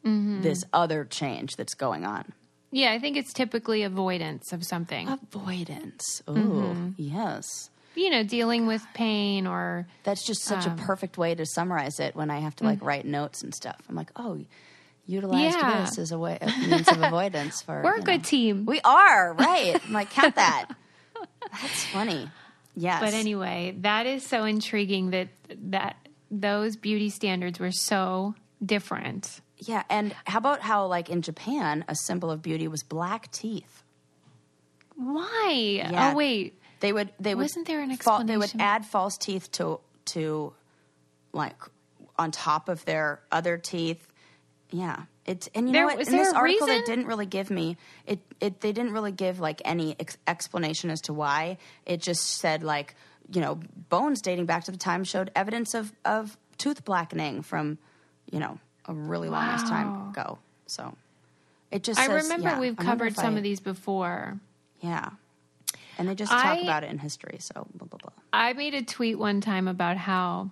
Mm-hmm. this other change that's going on. yeah, I think it's typically avoidance of something. Avoidance. Oh, Mm-hmm. yes. You know, dealing with pain or That's just such Um, a perfect way to summarize it when I have to like write notes and stuff. I'm like, oh, utilized Mm. Yeah. this as a way a means of avoidance for we're a you good team. We are, right. I'm like, count [laughs] that. That's funny. Yes. But anyway, that is so intriguing that that those beauty standards were so different. Yeah, and how about how like in Japan, a symbol of beauty was black teeth. Why? Yeah. Oh wait. They would they would Wasn't there an fa- they would add false teeth to to like on top of their other teeth. Yeah. It and you There- know what? In this article, reason? they didn't really give me it. It they didn't really give like any ex- explanation as to why. It just said like you know bones dating back to the time showed evidence of of tooth blackening from you know a really long ass time ago. So it just I says- remember yeah, we've I covered some I- of these before. Yeah, and they just I- talk about it in history. So blah blah blah. I made a tweet one time about how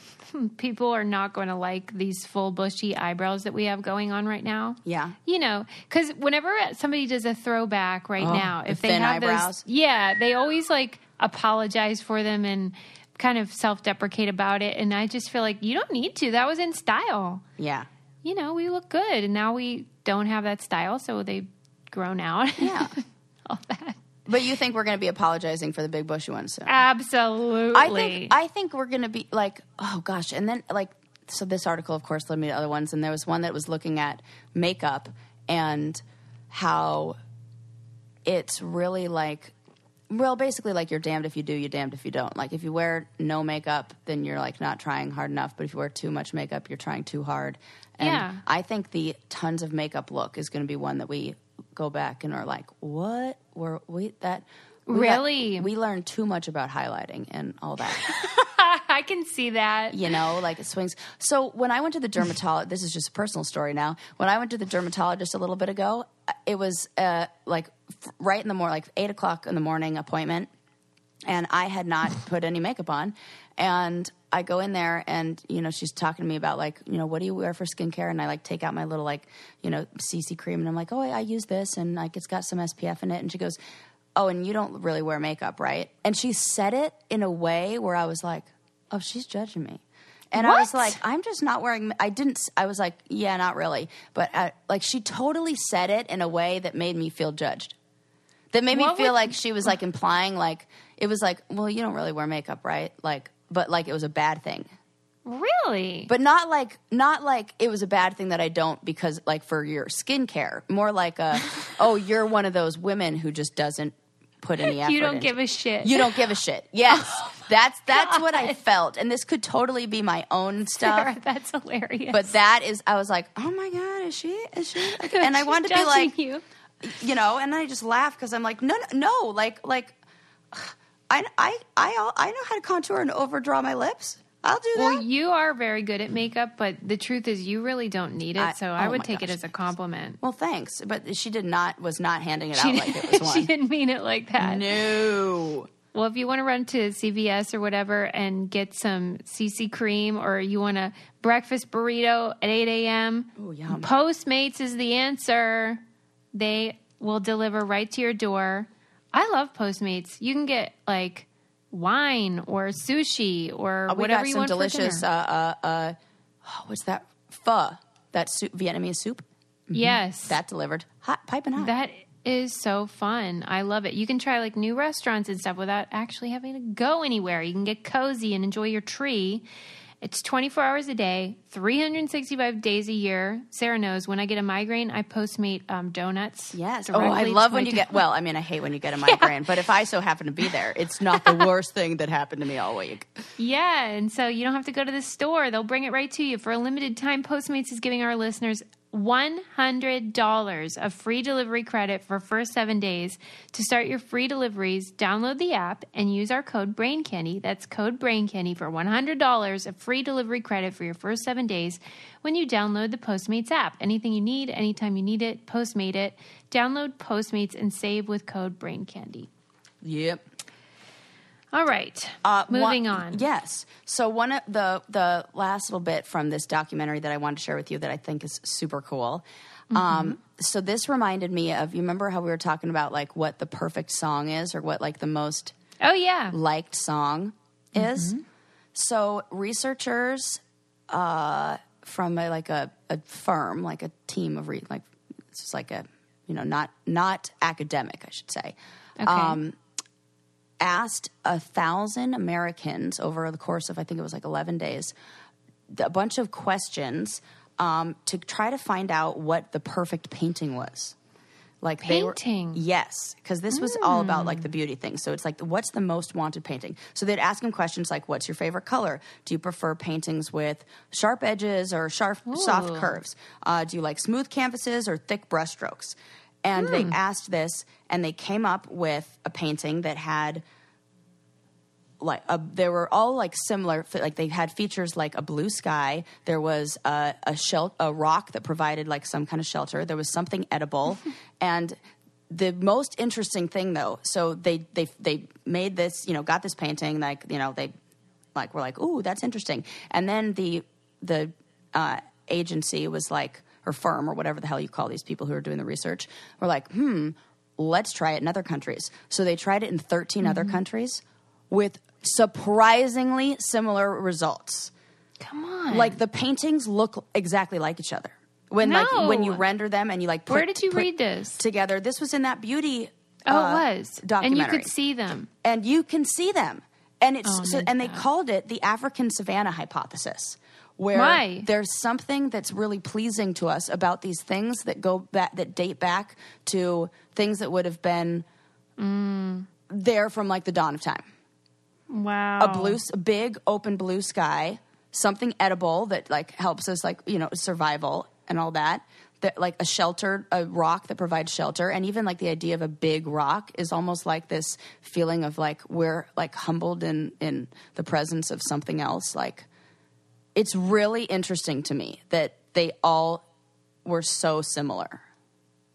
[laughs] people are not going to like these full bushy eyebrows that we have going on right now. Yeah. You know, because whenever somebody does a throwback right Oh, now, the if they have eyebrows? those, yeah, they always like apologize for them and kind of self deprecate about it. And I just feel like you don't need to. That was in style. Yeah, You know, we look good. And now we don't have that style. So they've grown out. yeah. [laughs] All that. But you think we're going to be apologizing for the big bushy ones soon? Absolutely. I think I think we're gonna be like, oh gosh, and then like, so this article, of course, led me to other ones, and there was one that was looking at makeup and how it's really like, well, basically like you're damned if you do, you're damned if you don't. Like if you wear no makeup, then you're like not trying hard enough, but if you wear too much makeup, you're trying too hard. And Yeah. I think the tons of makeup look is going to be one that we go back and are like, what were we that? we got- Really? we learned too much about highlighting and all that. [laughs] I can see that. you know, like it swings. So when I went to the dermatologist, this is just a personal story now. When I went to the dermatologist a little bit ago, it was uh, like right in the morning, like eight o'clock in the morning appointment, and I had not put any makeup on, and. I go in there and you know she's talking to me about like you know what do you wear for skincare and I like take out my little like you know CC cream and I'm like oh I, I use this and like it's got some SPF in it and she goes oh and you don't really wear makeup right and she said it in a way where I was like oh she's judging me and I was like, I'm just not wearing. I didn't. I was like, yeah, not really. But uh like, she totally said it in a way that made me feel judged. That made me feel would- like she was like implying, like it was like, well, you don't really wear makeup, right? Like, but like it was a bad thing. Really? But not like, not like it was a bad thing that I don't because like for your skincare. More like a, [laughs] oh, you're one of those women who just doesn't put any effort. you don't into give a shit. you don't give a shit. Yes, [laughs] oh that's that's what I felt, and this could totally be my own stuff. Sarah, That's hilarious. But that is, I was like, oh my god, is she? Is she? [laughs] And I wanted to be like, you. you know, and I just laugh because I'm like, no, no, no, like, like, I, I, I, I know how to contour and overdraw my lips. I'll do that. Well, you are very good at makeup, but the truth is, you really don't need it. I- so I oh would take it as a compliment. well, thanks, but she did not was not handing it She, out like it [laughs] was she didn't mean it like that. No. Well, if you want to run to CVS or whatever and get some CC cream, or you want a breakfast burrito at 8 a.m., Ooh. Postmates is the answer. They will deliver right to your door. I love Postmates. You can get like wine or sushi or Uh, we whatever got you some want delicious. for Uh, dinner. uh, uh, oh, what's that? Pho. That soup, Vietnamese soup. yes, That delivered hot, piping hot. That is so fun. I love it. You can try like new restaurants and stuff without actually having to go anywhere. You can get cozy and enjoy your tree. It's 24 hours a day, 365 days a year. Sarah knows when I get a migraine, I postmate um, donuts. Yes. Oh, I love when you get. Well, I mean, I hate when you get a [laughs] migraine, but if I so happen to be there, it's not the [laughs] worst thing that happened to me all week. Yeah, and so you don't have to go to the store. They'll bring it right to you. For a limited time, Postmates is giving our listeners $100 of free delivery credit for first seven days. To start your free deliveries, download the app and use our code BRAINCANDY. That's code BRAINCANDY for $100 of free delivery credit for your first seven days when you download the Postmates app. Anything you need, anytime you need it, Postmate it. Download Postmates and save with code BRAINCANDY. Yep. All right, Uh, moving one- on. Yes. So one of the the last little bit from this documentary that I wanted to share with you that I think is super cool. Mm-hmm. Um, so this reminded me of you remember how we were talking about like what the perfect song is or what like the most Oh, yeah. liked song is. Mm-hmm. So researchers uh, from a, like a, a firm, like a team of re- like it's just like a you know not not academic, I should say, Okay. um, asked a thousand Americans over the course of I think it was like eleven days, a bunch of questions um, to try to find out what the perfect painting was. Like they were Painting. yes because this was all about like the beauty thing so it's like what's the most wanted painting? So they'd ask him questions like what's your favorite color? Do you prefer paintings with sharp edges or sharp soft curves? Uh, do you like smooth canvases or thick brushstrokes? And they asked this and they came up with a painting that had like a, they were all like similar like they had features like a blue sky there was a a, shel- a rock that provided like some kind of shelter there was something edible. [laughs] And the most interesting thing though so they they they made this you know got this painting like you know they like were like ooh that's interesting. And then the the uh, agency was like or firm or whatever the hell you call these people who are doing the research were like hmm let's try it in other countries. So they tried it in 13 other countries with surprisingly similar results Come on. like the paintings look exactly like each other when like when you render them and you like put, Where did you read this? together this was in that beauty oh, uh, it was. Documentary. And you could see them. and you can see them and it's Oh, so, and they called it the african savannah hypothesis where Why? there's something that's really pleasing to us about these things that go back that date back to things that would have been Mm. there from like the dawn of time Wow. a blue a big open blue sky something edible that like helps us like you know survival and all that that like a shelter a rock that provides shelter and even like the idea of a big rock is almost like this feeling of like we're like humbled in in the presence of something else like it's really interesting to me that they all were so similar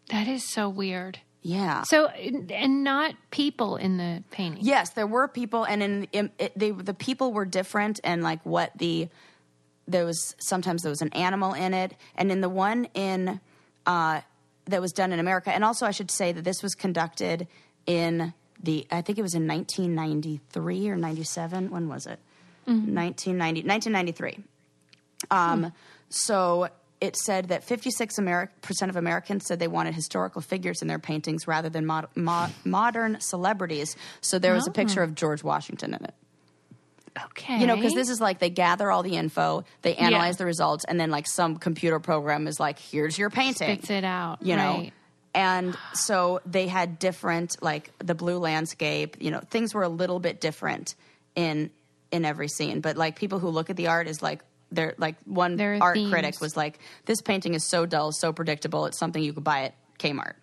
That is so weird. Yeah So, and not people in the painting. Yes, there were people, and in, in it, they the people were different, and like what the there was sometimes there was an animal in it, and in the one in uh, that was done in America, and also I should say that this was conducted in the I think it was in 1993 or 97. When was it? 1990 1993. Um, so it said that 56 Ameri- percent of Americans said they wanted historical figures in their paintings rather than mod- mo- modern celebrities. So there was a picture oh. of George Washington in it. Okay. You know, because this is like they gather all the info, they analyze Yeah. the results, and then like some computer program is like, "Here's your painting." spits it out. you know right. and so they had different like the blue landscape you know things were a little bit different in in every scene but like people who look at the art is like they're like one There art themes. critic was like this painting is so dull so predictable it's something you could buy at kmart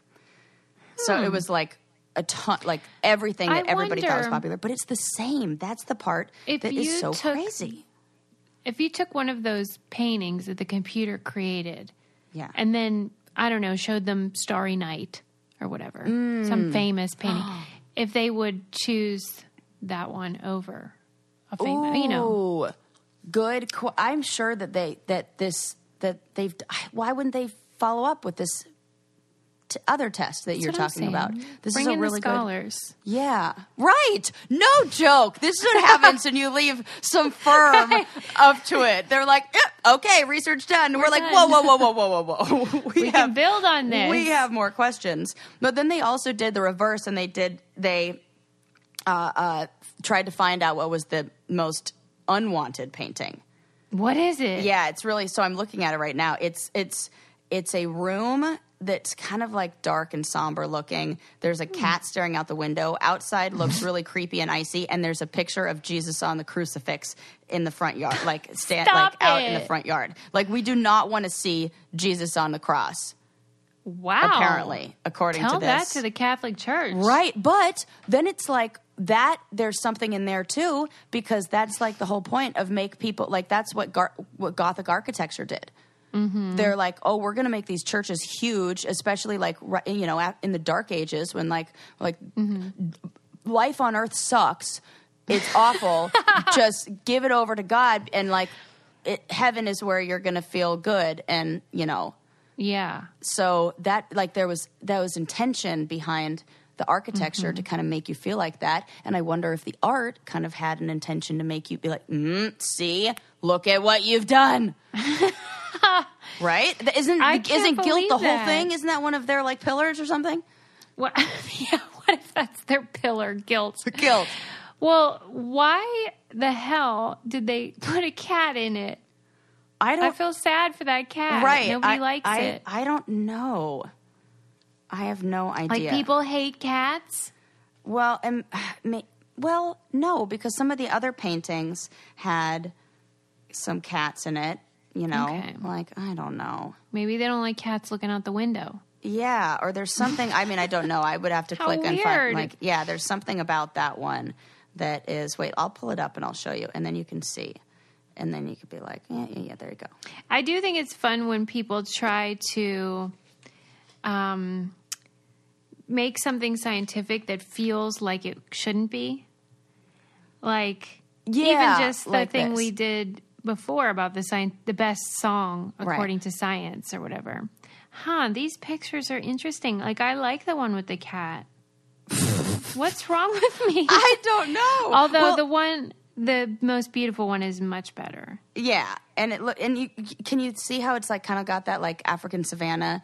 so it was like a ton like everything that Hmm. I everybody thought was popular but it's the same that's the part that is so took- crazy If you took one of those paintings that the computer created, yeah and then I don't know, showed them Starry Night or whatever, Mm. some famous [gasps] painting, if they would choose that one over a famous, you know, Ooh, good. I'm sure that they that this that they've. Why wouldn't they follow up with this t- other test that you're That's I'm talking about? This Bring is a really the good. Yeah, right. No joke. This is what happens when you leave some firm [laughs] up to it. They're like, "Yep, okay, research done. And we're, like, done. whoa, whoa, whoa, whoa, whoa, whoa, [laughs] [laughs] whoa. We can build on this. We have more questions. But then they also did the reverse, and they did they uh, uh, tried to find out what was the most unwanted painting. What is it? Yeah, it's really so. I'm looking at it right now. It's it's it's a room that's kind of like dark and somber looking. There's a cat staring out the window. Outside looks really [laughs] creepy and icy, and there's a picture of Jesus on the crucifix in the front yard, like [laughs] stand Stop like out in the front yard. Like we do not want to see Jesus on the cross. Wow. Apparently, according Tell to this, that to the Catholic Church. Right, but then it's like that. There's something in there too because that's like the whole point of make people like that's what Gar- what Gothic architecture did. Mm-hmm. They're like, oh, we're going to make these churches huge, especially like you know in the Dark Ages when like like mm-hmm. life on Earth sucks. It's awful. [laughs] Just give it over to God and like it, heaven is where you're going to feel good and you know Yeah. so that like there was that was intention behind the architecture to kind of make you feel like that and i wonder if the art kind of had an intention to make you be like mm, see look at what you've done [laughs] right isn't I isn't guilt the whole that. thing isn't that one of their like pillars or something What? [laughs] Yeah. What if that's their pillar guilt? The guilt Well, why the hell did they put a cat in it? i I don't I feel sad for that cat. right Nobody I, likes I, it. i don't know I have no idea. Like people hate cats. Well, [sighs] may, well, no, because some of the other paintings had some cats in it. You know, Okay. like I don't know. Maybe they don't like cats looking out the window. Yeah, or there's something. I mean, I don't know. I would have to [laughs] click and find. Like, yeah, there's something about that one that is. Wait, I'll pull it up and I'll show you, and then you can see, and then you could be like, yeah, yeah, yeah. There you go. I do think it's fun when people try to um, make something scientific that feels like it shouldn't be. Like Yeah, even just the like thing this. we did before about the sci- the best song Right. according to science or whatever. Huh, these pictures are interesting. Like I like the one with the cat. [laughs] What's wrong with me? I don't know. [laughs] Although Well, the one the most beautiful one is much better. yeah, and it look and you can you see how it's like kind of got that like African and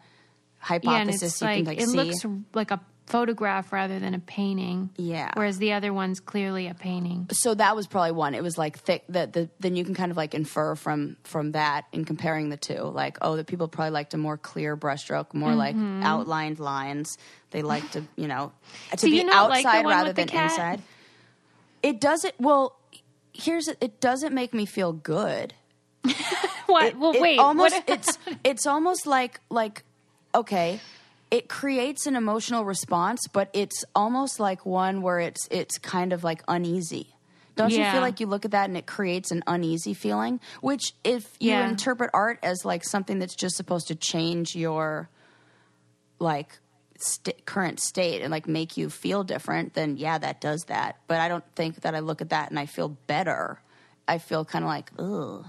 hypothesis. it's you like, can like it see. looks like a photograph rather than a painting. Yeah. Whereas the other one's clearly a painting. so that was probably one. It was like thick. That the then you can kind of like infer from from that in comparing the two. Like, oh, the people probably liked a more clear brushstroke, more like Mm-hmm. outlined lines. They like to, you know, [sighs] to Do be you outside one rather than inside. It doesn't. Well, here's it. It doesn't make me feel good. [laughs] What? It- well, it wait. almost what, [laughs] it's it's almost like like okay it creates an emotional response but it's almost like one where it's it's kind of like uneasy. Don't you feel like you look at that and it creates an uneasy feeling? Which if you Yeah. interpret art as like something that's just supposed to change your like st- current state and like make you feel different then yeah that does that. But i don't think that i look at that and i feel better. I feel kind of like ugh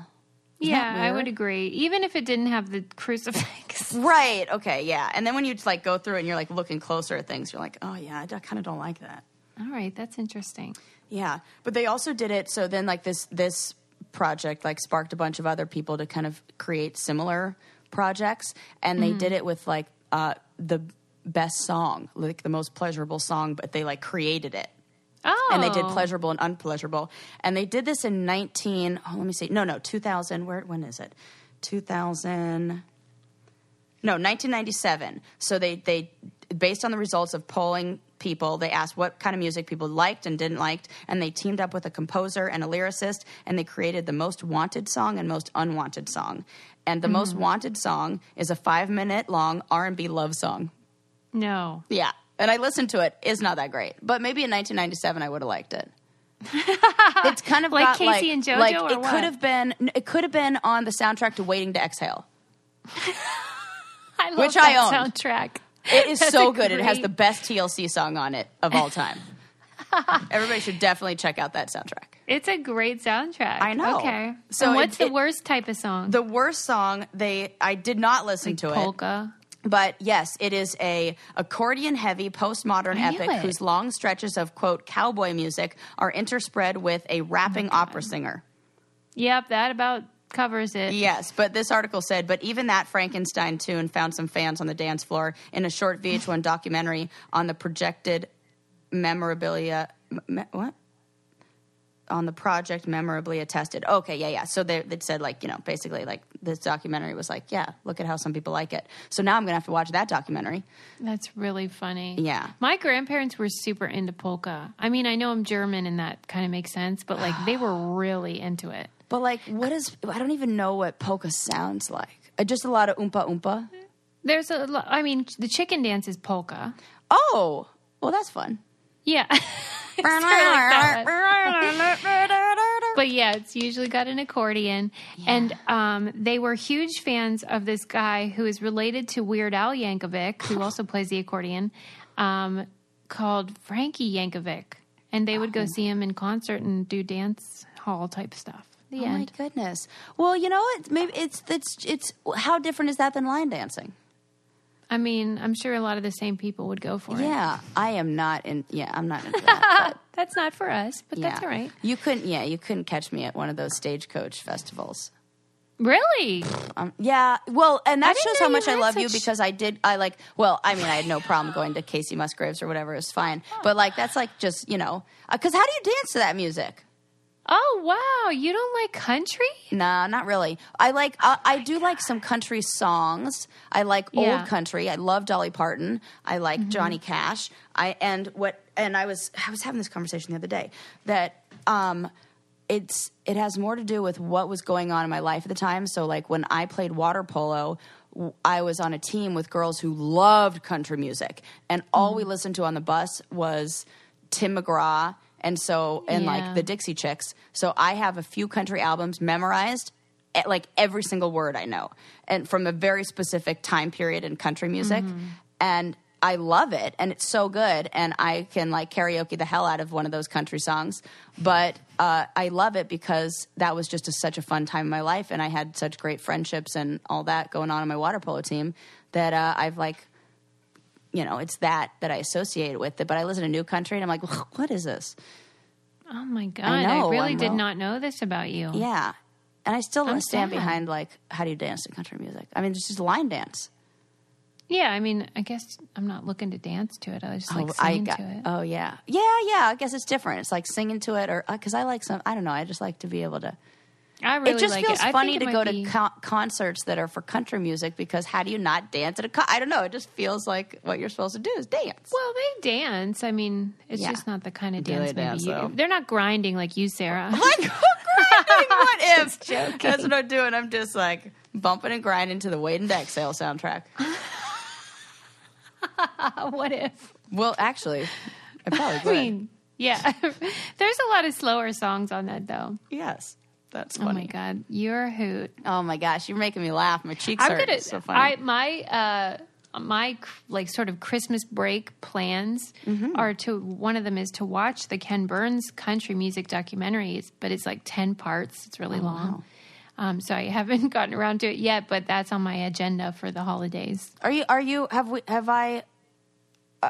yeah, I would agree. Even if it didn't have the crucifix. [laughs] Right. Okay. Yeah. And then when you like go through it and you're like looking closer at things, you're like, oh yeah, I kind of don't like that. All right, that's interesting. Yeah. But they also did it so then like this this project like sparked a bunch of other people to kind of create similar projects, and they did it with like uh, the best song, like the most pleasurable song, but they like created it. Oh, and they did oh. pleasurable and unpleasurable. And they did this in 19, oh, let me see. No, no, 2000. Where, when is it? 2000. No, 1997. So they, they, based on the results of polling people, they asked what kind of music people liked and didn't like, and they teamed up with a composer and a lyricist, and they created the most wanted song and most unwanted song. And the most mm-hmm. wanted song is a five minute long R&B love song. No. Yeah. And I listened to it. It's not that great. But maybe in 1997 I would have liked it. [laughs] it's kind of Like K-Ci like, and JoJo like it what? could have been it could have been on the soundtrack to Waiting to Exhale. [laughs] I love Which that I own. soundtrack. It is That's so good. It has the best TLC song on it of all time. [laughs] Everybody should definitely check out that soundtrack. It's a great soundtrack. I know. Okay. So So what's it- the worst type of song? The worst song they I did not listen to it. polka. But yes, it is a accordion heavy postmodern epic it. whose long stretches of quote cowboy music are interspread with a rapping oh opera singer. Yep, that about covers it. Yes, but this article said, but even that Frankenstein tune found some fans on the dance floor in a short VH1 documentary on the projected memorabilia. Me, what? On the project memorably attested. Okay, yeah, yeah. So they they said like you know basically like this documentary was like yeah look at how some people like it. So now I'm gonna have to watch that documentary. That's really funny. Yeah. My grandparents were super into polka. I mean, I know I'm German and that kind of makes sense, but like they were [sighs] really into it. But like, what is? I don't even know what polka sounds like. Uh, Just a lot of oompa oompa. There's a I mean, the chicken dance is polka. Oh, well, that's fun. Yeah. [laughs] It's sort of like that one. but yeah, it's usually got an accordion. And um, they were huge fans of this guy who is related to Weird Al Yankovic, who also [sighs] plays the accordion, um, called Frankie Yankovic. And they would go see him in concert and do dance hall type stuff. The Oh my goodness. Well, you know what? Maybe it's it's it's how different is that than line dancing? I mean, I'm sure a lot of the same people would go for it. Yeah, I am not in. Yeah, I'm not into that. [laughs] That's not for us, but yeah, that's all right. You couldn't. Yeah, you couldn't catch me at one of those stagecoach festivals. Really? Um, yeah, well, and that shows how much I love you because I did. I like. Well, I mean, I had no problem going to Kacey Musgraves or whatever. It was fine. But like, that's like just you know, because how do you dance to that music? Oh wow, you don't like country? Nah, not really. I like. I, I do like some country songs. I like Yeah. Mm-hmm. old country. I love Dolly Parton. I like Johnny Cash. I and what and I was I was having this conversation the other day that um it's it has more to do with what was going on in my life at the time. So like when I played water polo, I was on a team with girls who loved country music, and all Mm-hmm. we listened to on the bus was Tim McGraw. And so, and Yeah. like the Dixie Chicks. So I have a few country albums memorized, eh, like every single word I know, and from a very specific time period in country music. And I love it, and it's so good, and I can like karaoke the hell out of one of those country songs. But uh, I love it because that was just a, such a fun time in my life, and I had such great friendships and all that going on in my water polo team that uh, I've like you know, it's that that I associate it with it. But I listen to new country and I'm like, [laughs] what is this? Oh my god, I, know, really I'm did wrong. not know this about you. Yeah. And I still I'm stand sad. behind like, how do you dance to country music? I mean, it's just line dance. Yeah, I mean, I guess I'm not looking to dance to it. I just like oh, I singing got, to it. oh yeah, yeah, yeah. I guess it's different. It's like singing to it, or uh, because I like some. I don't know. I just like to be able to. I really it just like feels it. Funny to go might to be- con- concerts that are for country music because how do you not dance at a? Con- I don't know. It just feels like what you're supposed to do is dance. Well, they dance. I mean, it's Yeah. just not the kind of Do dance. they maybe dance, you, though? they're not grinding like you, Sarah. [laughs] like grinding. What [laughs] if? joking. That's what I'm doing. I'm just like bumping and grinding to the Waiting to Exhale soundtrack. [laughs] what if? Well, actually, I probably would. I mean, yeah. There's a lot of slower songs on that, though. yes, that's Oh my god, you're a hoot. Oh my gosh, you're making me laugh. My cheeks I'm hurt. gonna. So funny. I my uh my like sort of Christmas break plans Mm-hmm. are to one of them is to watch the Ken Burns country music documentaries, but it's like ten parts. It's Oh, really long. Um, so I [laughs] haven't gotten around to it yet, but that's on my agenda for the holidays. Are you? Are you? Have we? Have I?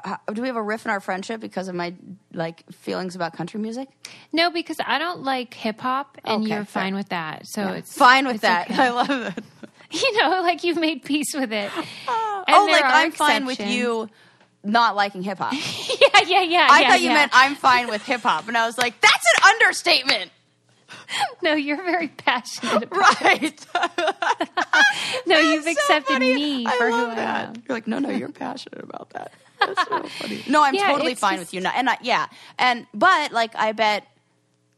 Uh, do we have a riff in our friendship because of my like feelings about country music? No, because I don't like hip hop, and Okay, you're fair. fine with that. So it's Fine with it's that. okay. [laughs] I love it. [laughs] You know, like you've made peace with it. [laughs] And oh, like I'm fine with you not liking hip hop. yeah, yeah, yeah. I yeah, thought you yeah. meant I'm fine with hip hop, and I was like, that's an understatement, No, you're very passionate. About right? No, you've accepted funny. me I for who love I am. You're like, no, no, you're passionate about that. That's so [laughs] funny. No, I'm Yeah, totally fine just- with you. Not, and I, yeah, and but like, I bet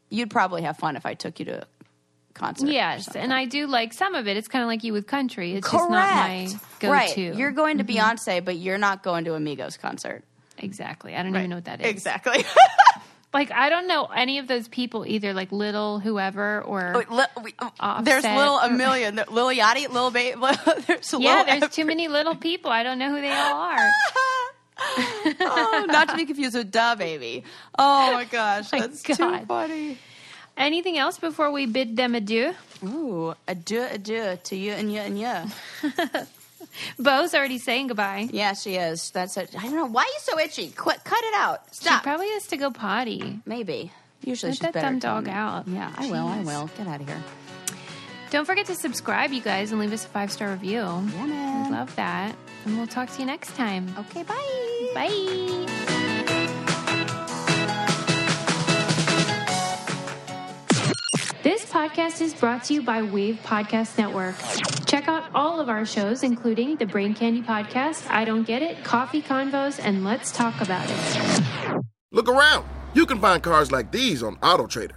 you'd probably have fun if I took you to a concert. Yes, and I do like some of it. It's kind of like you with country. It's correct. just not my go-to. Right, you're going to Mm-hmm. Beyonce, but you're not going to a Migos concert. exactly. I don't even know what that is. Exactly. [laughs] Like I don't know any of those people either. Like little whoever or Wait, li- we- oh, there's little a million. Lil Yachty, Lil Baby. [laughs] There's yeah. There's too many little people. I don't know who they all are. [laughs] oh, not to be confused with Da Baby. Oh my gosh, [laughs] My that's too funny. Anything else before we bid them adieu? Ooh, adieu, adieu to you and you and you. [laughs] Bo's already saying goodbye. Yeah, she is. That's it. I don't know why are you so itchy. Quit, cut it out. Stop. She probably has to go potty. Maybe. Usually Let she's that better. dumb dog out. Yeah, I will. I will. Get out of here. Don't forget to subscribe, you guys, and leave us a five star review. Yeah, man. We'd love that. And we'll talk to you next time. Okay, bye. Bye. This podcast is brought to you by Wave Podcast Network. Check out all of our shows, including the Brain Candy Podcast, I Don't Get It, Coffee Convos, and Let's Talk About It. Look around. You can find cars like these on AutoTrader.